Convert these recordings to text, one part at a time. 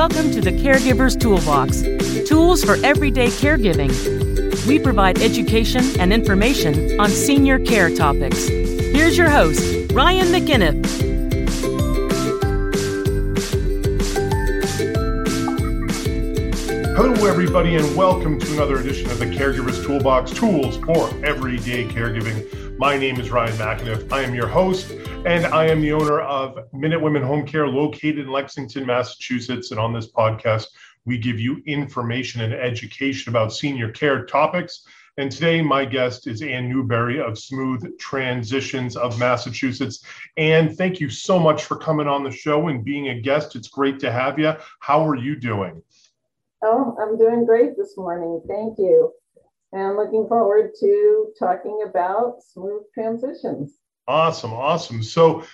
Welcome to the Caregiver's Toolbox tools for everyday caregiving. We provide education and information on senior care topics. Here's your host, Ryan McGinnis. Hello, everybody, and welcome to another edition of the Caregiver's Toolbox Tools for Everyday Caregiving. My name is Ryan McAniff. I am your host, and I am the owner of Minute Women Home Care located in Lexington, Massachusetts. And on this podcast, we give you information and education about senior care topics. And today, my guest is Ann Newberry of Smooth Transitions of Massachusetts. And thank you so much for coming on the show and being a guest. It's great to have you. How are you doing? Oh, I'm doing great this morning. Thank you. And looking forward to talking about smooth transitions. Awesome, awesome. So,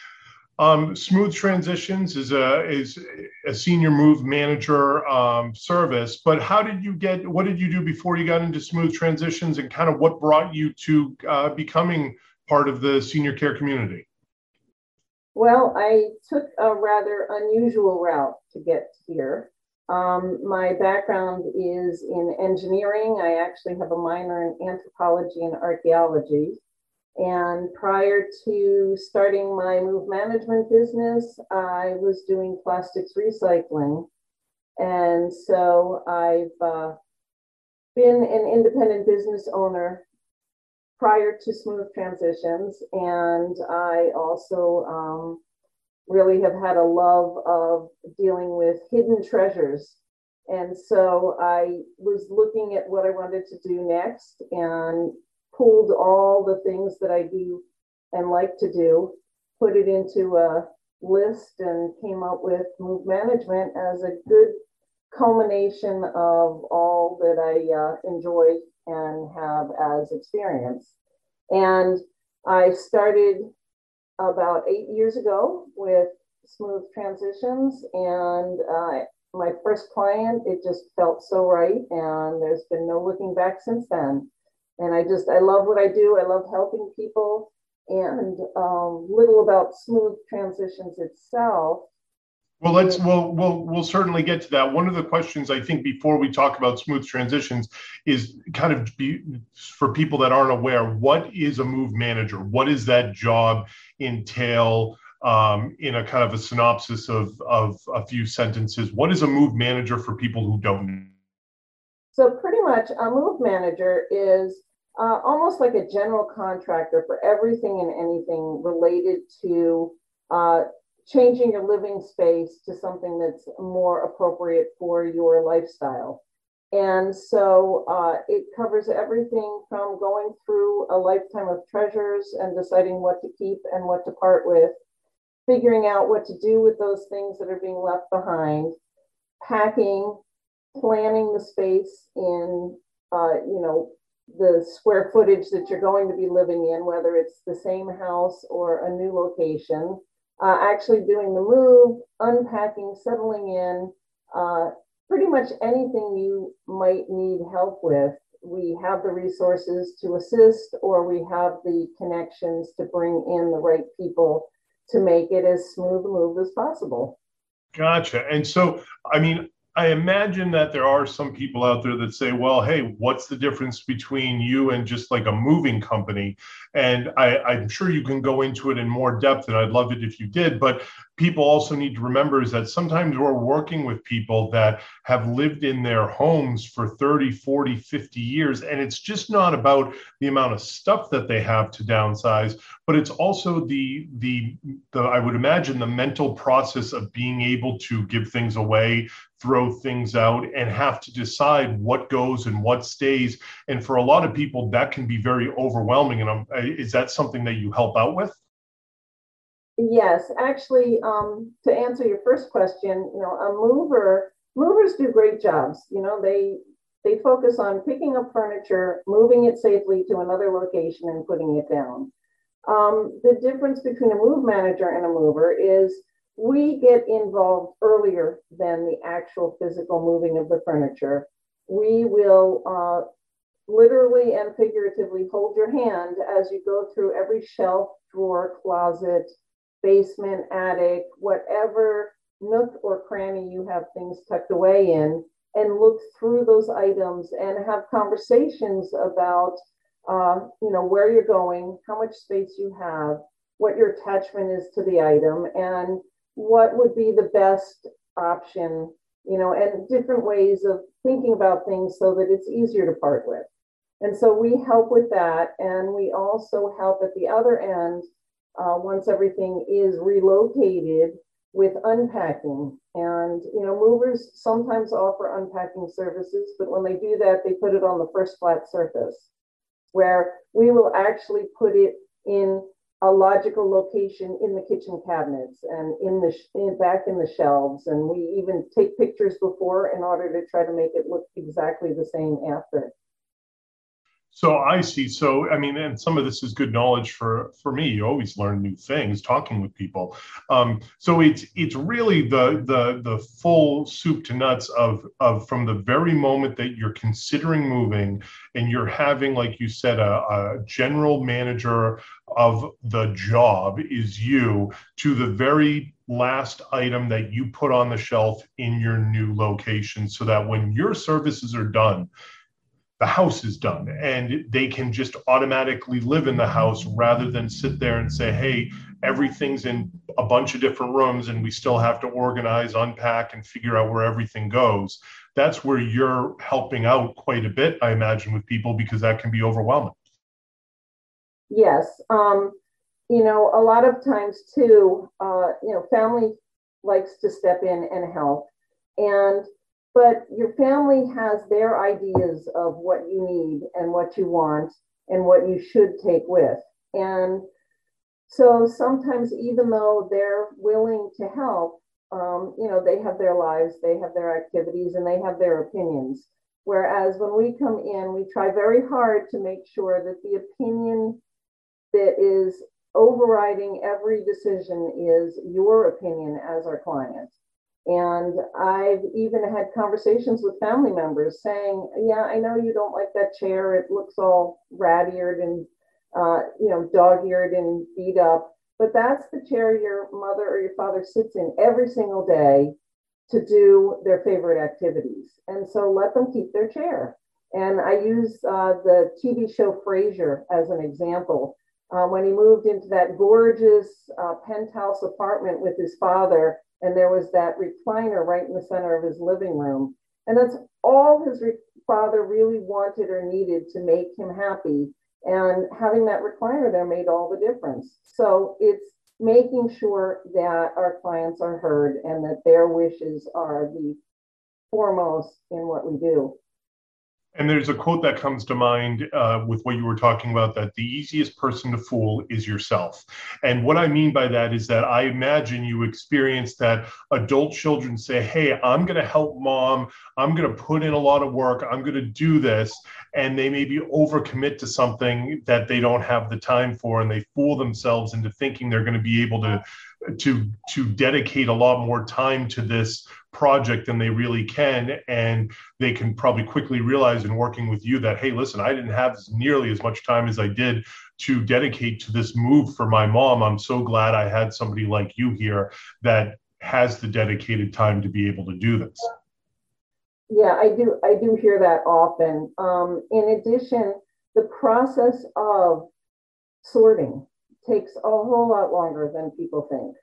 um, Smooth Transitions is a is a senior move manager um, service. But how did you get? What did you do before you got into Smooth Transitions, and kind of what brought you to uh, becoming part of the senior care community? Well, I took a rather unusual route to get here. Um, my background is in engineering. I actually have a minor in anthropology and archaeology. And prior to starting my move management business, I was doing plastics recycling. And so I've uh, been an independent business owner prior to Smooth Transitions. And I also um, really have had a love of dealing with hidden treasures. And so I was looking at what I wanted to do next and pulled all the things that I do and like to do, put it into a list, and came up with Move Management as a good culmination of all that I uh, enjoy and have as experience. And I started about eight years ago with Smooth Transitions, and uh, my first client, it just felt so right, and there's been no looking back since then and I just I love what I do. I love helping people, and um, little about smooth transitions itself. Well, let's we'll we'll we'll certainly get to that. One of the questions I think before we talk about smooth transitions is kind of be, for people that aren't aware, what is a move manager? What does that job entail? Um, in a kind of a synopsis of of a few sentences, what is a move manager for people who don't? So pretty much a move manager is uh, almost like a general contractor for everything and anything related to uh, changing your living space to something that's more appropriate for your lifestyle. And so uh, it covers everything from going through a lifetime of treasures and deciding what to keep and what to part with, figuring out what to do with those things that are being left behind, packing, planning the space in, uh, you know, the square footage that you're going to be living in, whether it's the same house or a new location, uh, actually doing the move, unpacking, settling in, uh, pretty much anything you might need help with. We have the resources to assist, or we have the connections to bring in the right people to make it as smooth a move as possible. Gotcha. And so, I mean, I imagine that there are some people out there that say, well, hey, what's the difference between you and just like a moving company? And I, I'm sure you can go into it in more depth, and I'd love it if you did. But people also need to remember is that sometimes we're working with people that have lived in their homes for 30 40 50 years and it's just not about the amount of stuff that they have to downsize but it's also the the the i would imagine the mental process of being able to give things away throw things out and have to decide what goes and what stays. And for a lot of people that can be very overwhelming and I'm, is that something that you help out with Yes, actually, um, to answer your first question, you know, a mover, movers do great jobs. You know, they they focus on picking up furniture, moving it safely to another location, and putting it down. Um, the difference between a move manager and a mover is we get involved earlier than the actual physical moving of the furniture. We will uh, literally and figuratively hold your hand as you go through every shelf, drawer, closet, basement, attic, whatever nook or cranny you have things tucked away in and look through those items and have conversations about uh, you know where you're going how much space you have what your attachment is to the item and what would be the best option you know and different ways of thinking about things so that it's easier to part with. And so we help with that and we also help at the other end uh, once everything is relocated with unpacking. And, you know, movers sometimes offer unpacking services, but when they do that, they put it on the first flat surface where we will actually put it in a logical location in the kitchen cabinets and in the in, back in the shelves and we even take pictures before in order to try to make it look exactly the same after so I see. So I mean, and some of this is good knowledge for for me. You always learn new things talking with people. Um, so it's it's really the the the full soup to nuts of of from the very moment that you're considering moving and you're having, like you said, a, a general manager of the job is you to the very last item that you put on the shelf in your new location so that when your services are done the house is done. And they can just automatically live in the house rather than sit there and say hey everything's in a bunch of different rooms and we still have to organize unpack and figure out where everything goes. That's where you're helping out quite a bit i imagine with people because that can be overwhelming. Yes. Um, you know a lot of times too uh, you know family likes to step in and help. And but your family has their ideas of what you need and what you want and what you should take with. And so sometimes, even though they're willing to help, um, you know, they have their lives, they have their activities, and they have their opinions. Whereas when we come in, we try very hard to make sure that the opinion that is overriding every decision is your opinion as our client. And I've even had conversations with family members saying, "Yeah, I know you don't like that chair. It looks all rat-eared and uh, you know dog-eared and beat up, but that's the chair your mother or your father sits in every single day to do their favorite activities. And so let them keep their chair." And I use uh, the TV show Frasier as an example. Uh, when he moved into that gorgeous uh, penthouse apartment with his father and there was that recliner right in the center of his living room. And that's all his re- father really wanted or needed to make him happy. And having that recliner there made all the difference. So it's making sure that our clients are heard and that their wishes are the foremost in what we do. And there's a quote that comes to mind uh, with what you were talking about that the easiest person to fool is yourself. And what I mean by that is that I imagine you experience that adult children say, Hey, I'm going to help mom. I'm going to put in a lot of work. I'm going to do this. And they maybe overcommit to something that they don't have the time for. And they fool themselves into thinking they're going to be able to to to dedicate a lot more time to this project than they really can and they can probably quickly realize in working with you that hey listen i didn't have nearly as much time as i did to dedicate to this move for my mom. I'm so glad i had somebody like you here that has the dedicated time to be able to do this. Yeah i do i do hear that often. Um, in addition the process of sorting takes a whole lot longer than people think.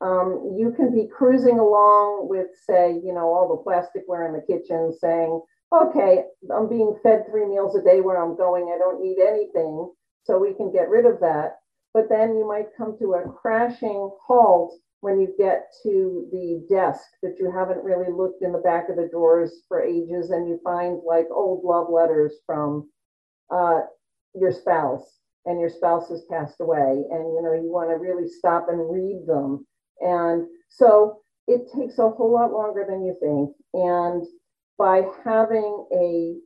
Um, you can be cruising along with, say, you know, all the plasticware in the kitchen saying, okay, I'm being fed three meals a day where I'm going. I don't need anything. So we can get rid of that. But then you might come to a crashing halt when you get to the desk that you haven't really looked in the back of the drawers for ages and you find like old love letters from uh, your spouse and your spouse has passed away and you know you want to really stop and read them and so it takes a whole lot longer than you think and by having a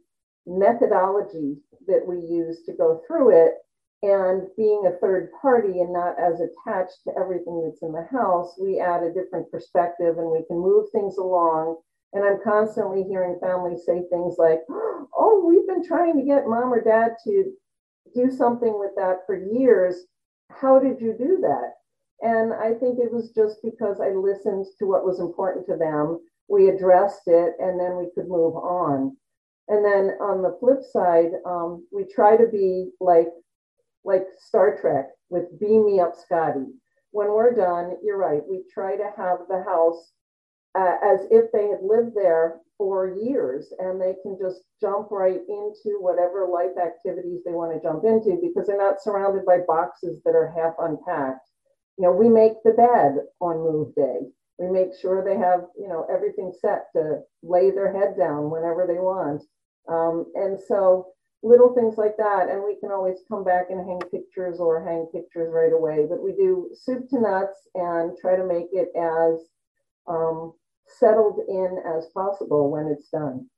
methodology that we use to go through it and being a third party and not as attached to everything that's in the house we add a different perspective and we can move things along and i'm constantly hearing families say things like oh we've been trying to get mom or dad to do something with that for years. How did you do that? And I think it was just because I listened to what was important to them. We addressed it and then we could move on. And then on the flip side, um, we try to be like like Star Trek with beam me up, Scotty. When we're done, you're right. We try to have the house uh, as if they had lived there for years and they can just jump right into whatever life activities they want to jump into because they're not surrounded by boxes that are half unpacked. You know, we make the bed on move day. We make sure they have, you know, everything set to lay their head down whenever they want. Um, and so little things like that. And we can always come back and hang pictures or hang pictures right away. But we do soup to nuts and try to make it as um, settled in as possible when it's done.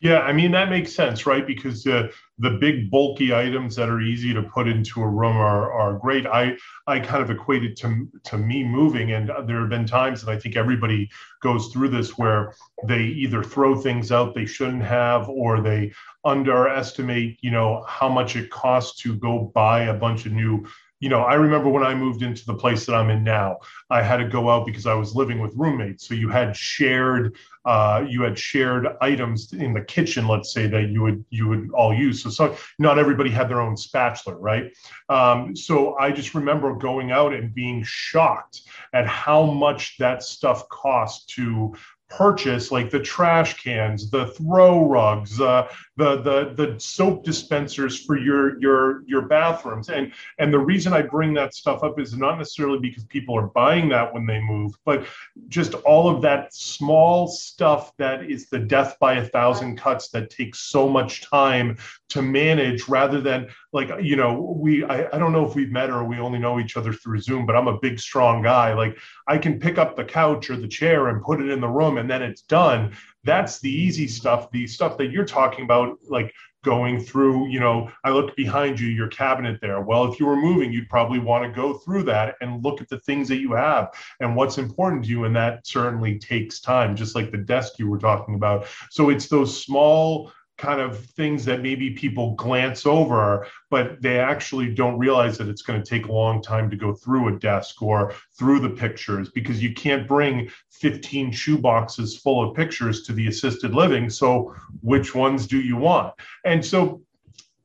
Yeah, I mean that makes sense, right? Because uh, the big bulky items that are easy to put into a room are are great. I I kind of equate it to to me moving, and there have been times, and I think everybody goes through this where they either throw things out they shouldn't have, or they underestimate, you know, how much it costs to go buy a bunch of new you know, I remember when I moved into the place that I'm in now, I had to go out because I was living with roommates. So you had shared, uh, you had shared items in the kitchen, let's say that you would you would all use. So, so not everybody had their own spatula, right? Um, so I just remember going out and being shocked at how much that stuff cost to purchase like the trash cans the throw rugs uh, the the the soap dispensers for your your your bathrooms. And and the reason i bring that stuff up is not necessarily because people are buying that when they move but just all of that small stuff that is the death by a thousand cuts that takes so much time to manage rather than like you know we I, I don't know if we've met or we only know each other through zoom but i'm a big strong guy. Like i can pick up the couch or the chair and put it in the room and then it's done that's the easy stuff the stuff that you're talking about like going through you know i looked behind you your cabinet there. Well if you were moving you'd probably want to go through that and look at the things that you have and what's important to you and that certainly takes time just like the desk you were talking about. So it's those small kind of things that maybe people glance over, but they actually don't realize that it's going to take a long time to go through a desk or through the pictures because you can't bring 15 shoe boxes full of pictures to the assisted living. So, which ones do you want? And so,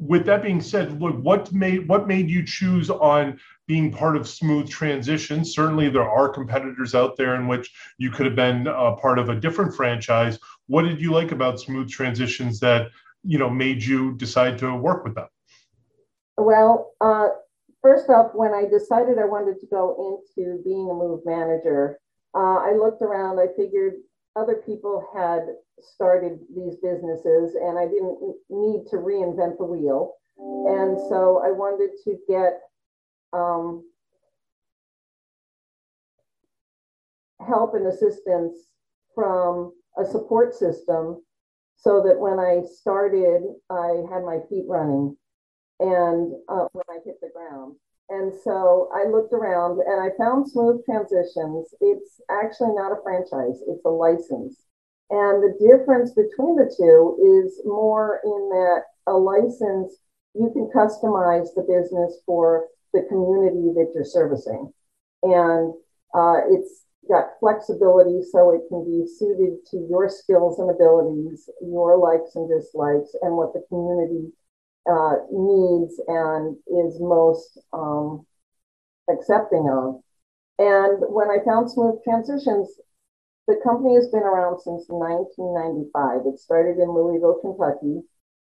with that being said, look, what made what made you choose on being part of smooth transition? Certainly, there are competitors out there in which you could have been a part of a different franchise. What did you like about smooth transitions that you know made you decide to work with them? Well, uh, first off, when I decided I wanted to go into being a move manager, uh, I looked around. I figured other people had started these businesses, and I didn't need to reinvent the wheel. And so I wanted to get um, help and assistance from a support system so that when I started, I had my feet running and uh, when I hit the ground. And so I looked around and I found Smooth Transitions. It's actually not a franchise, it's a license. And the difference between the two is more in that a license, you can customize the business for the community that you're servicing. And uh, it's got flexibility so it can be suited to your skills and abilities, your likes and dislikes, and what the community uh, needs and is most um, accepting of. And when I found Smooth Transitions, the company has been around since 1995. It started in Louisville, Kentucky,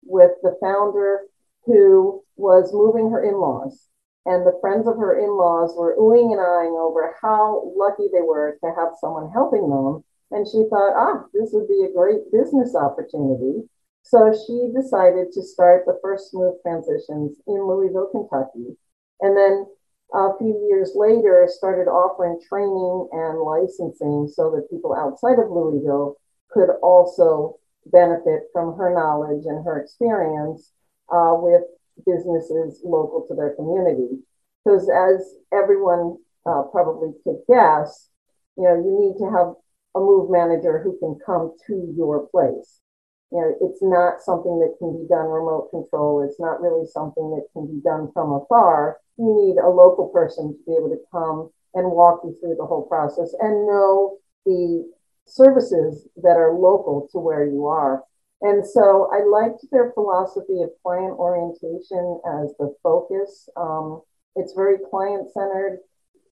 with the founder who was moving her in laws and the friends of her in-laws were oohing and eyeing over how lucky they were to have someone helping them. And she thought, ah, this would be a great business opportunity. So she decided to start the first smooth transitions in Louisville, Kentucky. And then a few years later, started offering training and licensing so that people outside of Louisville could also benefit from her knowledge and her experience uh, with businesses local to their community. Because as everyone uh, probably could guess, you know, you need to have a move manager who can come to your place. You know, it's not something that can be done remote control. It's not really something that can be done from afar. You need a local person to be able to come and walk you through the whole process and know the services that are local to where you are. And so I liked their philosophy of client orientation as the focus. Um, it's very client centered.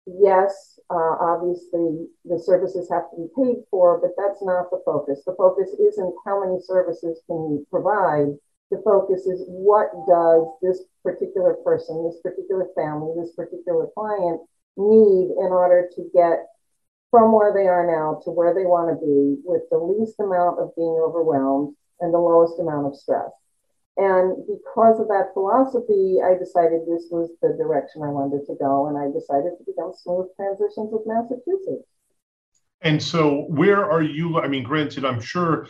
Yes, uh, obviously the services have to be paid for, but that's not the focus. The focus isn't how many services can you provide. The focus is what does this particular person, this particular family, this particular client need in order to get from where they are now to where they want to be with the least amount of being overwhelmed and the lowest amount of stress. And because of that philosophy, I decided this was the direction I wanted to go, and I decided to become Smooth Transitions with Massachusetts. And so, where are you? I mean, granted, I'm sure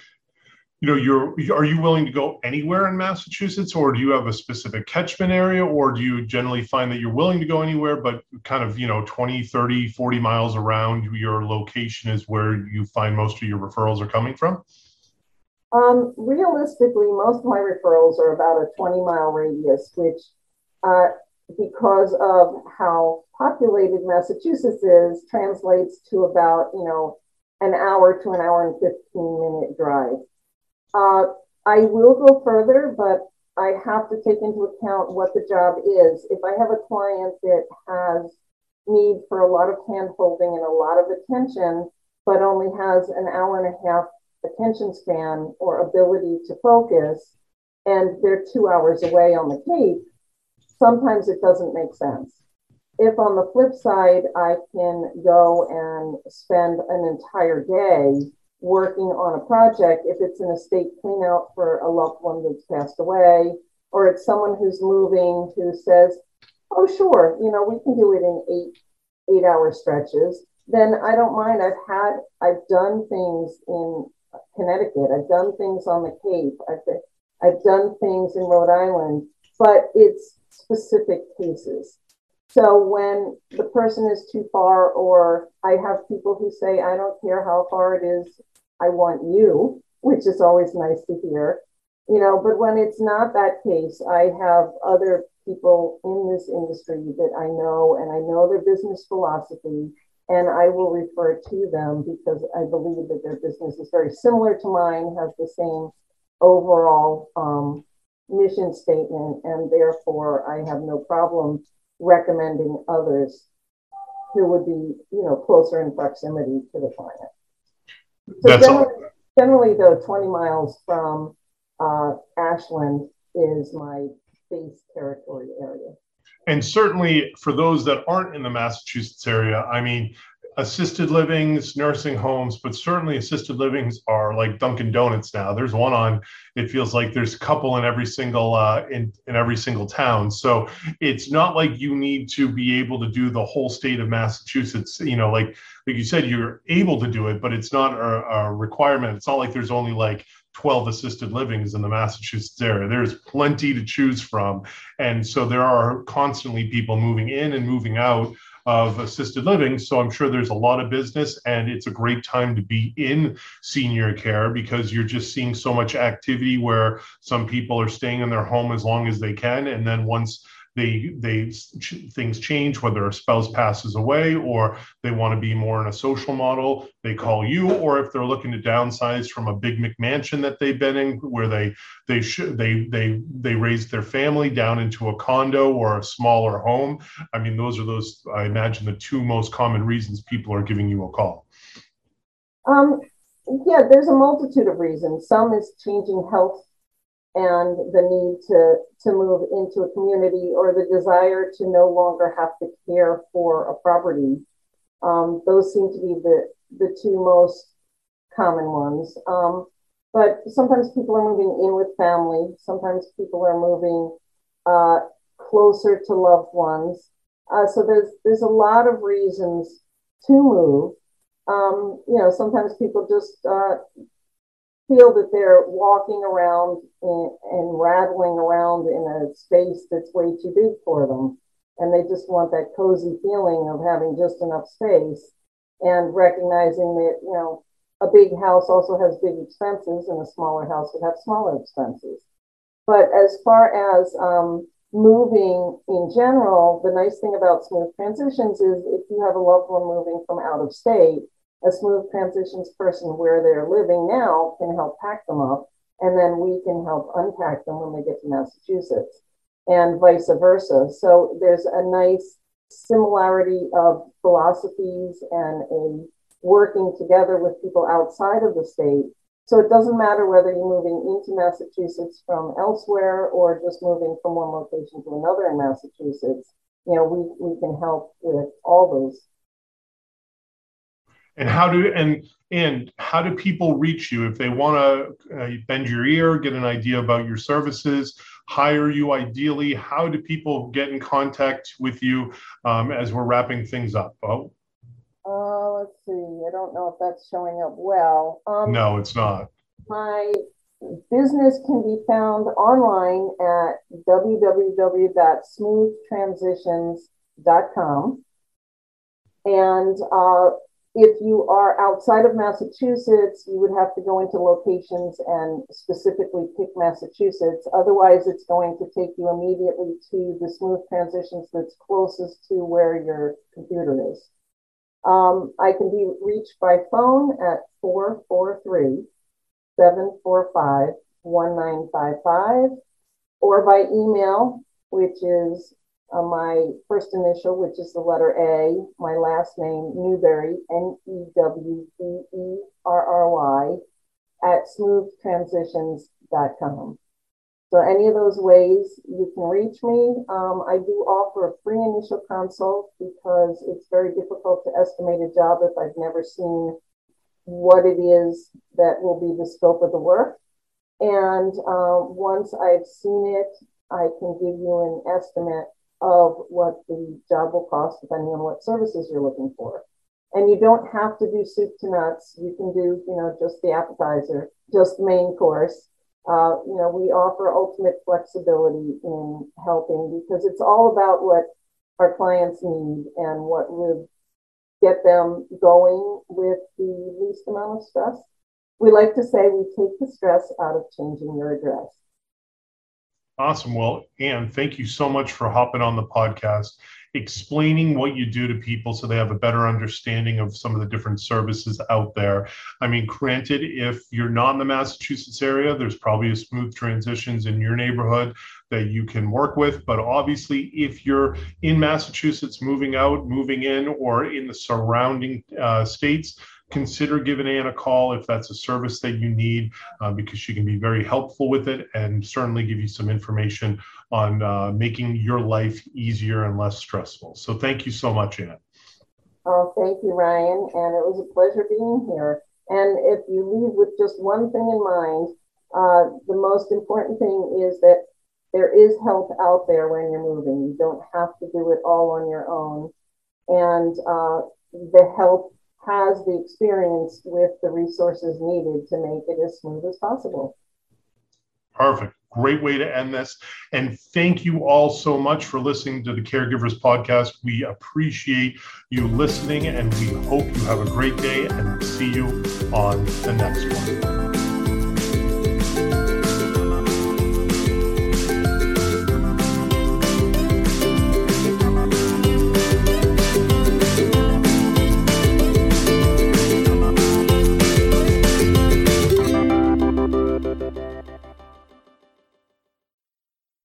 you know you're are you willing to go anywhere in massachusetts or do you have a specific catchment area or do you generally find that you're willing to go anywhere but kind of you know 20 30 40 miles around your location is where you find most of your referrals are coming from um, realistically most of my referrals are about a 20 mile radius which uh, because of how populated massachusetts is translates to about you know an hour to an hour and 15 minute drive uh, I will go further, but I have to take into account what the job is. If I have a client that has need for a lot of hand holding and a lot of attention, but only has an hour and a half attention span or ability to focus, and they're two hours away on the Cape, sometimes it doesn't make sense. If on the flip side, I can go and spend an entire day working on a project, if it's an estate cleanout for a loved one that's passed away, or it's someone who's moving who says, oh, sure, you know, we can do it in eight, eight hour stretches, then I don't mind. I've had, I've done things in Connecticut. I've done things on the Cape. I've, I've done things in Rhode Island, but it's specific cases. So when the person is too far, or I have people who say, I don't care how far it is, I want you, which is always nice to hear. You know, but when it's not that case, I have other people in this industry that I know and I know their business philosophy and I will refer to them because I believe that their business is very similar to mine, has the same overall um, mission statement, and therefore I have no problem recommending others who would be, you know, closer in proximity to the client. So generally, generally, though, 20 miles from uh, Ashland is my base territory area. And certainly for those that aren't in the Massachusetts area, I mean, assisted livings, nursing homes, but certainly assisted livings are like Dunkin' Donuts now. There's one on. It feels like there's a couple in every single uh, in in every single town. So it's not like you need to be able to do the whole state of Massachusetts. You know, like like you said, you're able to do it, but it's not a, a requirement. It's not like there's only like 12 assisted livings in the Massachusetts area. There's plenty to choose from. And so there are constantly people moving in and moving out of assisted living. So I'm sure there's a lot of business and it's a great time to be in senior care because you're just seeing so much activity where some people are staying in their home as long as they can. And then once they they things change whether a spouse passes away or they want to be more in a social model they call you or if they're looking to downsize from a big mcmansion that they've been in where they they they they they raised their family down into a condo or a smaller home. I mean those are those i imagine the two most common reasons people are giving you a call. Um yeah there's a multitude of reasons. Some is changing health and the need to, to move into a community or the desire to no longer have to care for a property. Um, those seem to be the, the two most common ones. Um, but sometimes people are moving in with family. Sometimes people are moving uh, closer to loved ones. Uh, so there's there's a lot of reasons to move. Um, you know, sometimes people just uh, feel that they're walking around and, and rattling around in a space that's way too big for them. And they just want that cozy feeling of having just enough space and recognizing that, you know, a big house also has big expenses, and a smaller house would have smaller expenses. But as far as um, moving in general, the nice thing about smooth transitions is if you have a loved one moving from out of state, a smooth transitions person where they're living now can help pack them up, and then we can help unpack them when they get to Massachusetts, and vice versa. So there's a nice similarity of philosophies and a working together with people outside of the state. So it doesn't matter whether you're moving into Massachusetts from elsewhere or just moving from one location to another in Massachusetts. You know, we, we can help with all those and how do and and how do people reach you? If they want to uh, bend your ear get an idea about your services hire you ideally how do people get in contact with you um, as we're wrapping things up? Oh. Uh, let's see. I don't know if that's showing up well. Um, no it's not. my business can be found online at www.smoothtransitions.com and uh, if you are outside of Massachusetts, you would have to go into locations and specifically pick Massachusetts. Otherwise, it's going to take you immediately to the smooth transitions that's closest to where your computer is. Um, I can be reached by phone at 443 745 1955 or by email, which is uh, my first initial, which is the letter A, my last name, Newberry, N E W B E R R Y, at smoothtransitions.com. So, any of those ways you can reach me. Um, I do offer a free initial consult because it's very difficult to estimate a job if I've never seen what it is that will be the scope of the work. And uh, once I've seen it, I can give you an estimate of what the job will cost depending on what services you're looking for. And you don't have to do soup to nuts. You can do, you know, just the appetizer, just the main course. Uh, you know, we offer ultimate flexibility in helping because it's all about what our clients need and what would get them going with the least amount of stress. We like to say we take the stress out of changing your address. Awesome. Well, Ann, thank you so much for hopping on the podcast, explaining what you do to people so they have a better understanding of some of the different services out there. I mean, granted, if you're not in the Massachusetts area, there's probably a smooth transitions in your neighborhood that you can work with. But obviously, if you're in Massachusetts, moving out, moving in, or in the surrounding uh, states, consider giving Ann a call if that's a service that you need, uh, because she can be very helpful with it and certainly give you some information on uh, making your life easier and less stressful. So thank you so much, Ann. Oh, thank you, Ryan. And it was a pleasure being here. And if you leave with just one thing in mind, uh, the most important thing is that there is help out there when you're moving. You don't have to do it all on your own. And uh, the help has the experience with the resources needed to make it as smooth as possible. Perfect. Great way to end this. And thank you all so much for listening to the Caregivers Podcast. We appreciate you listening and we hope you have a great day and see you on the next one.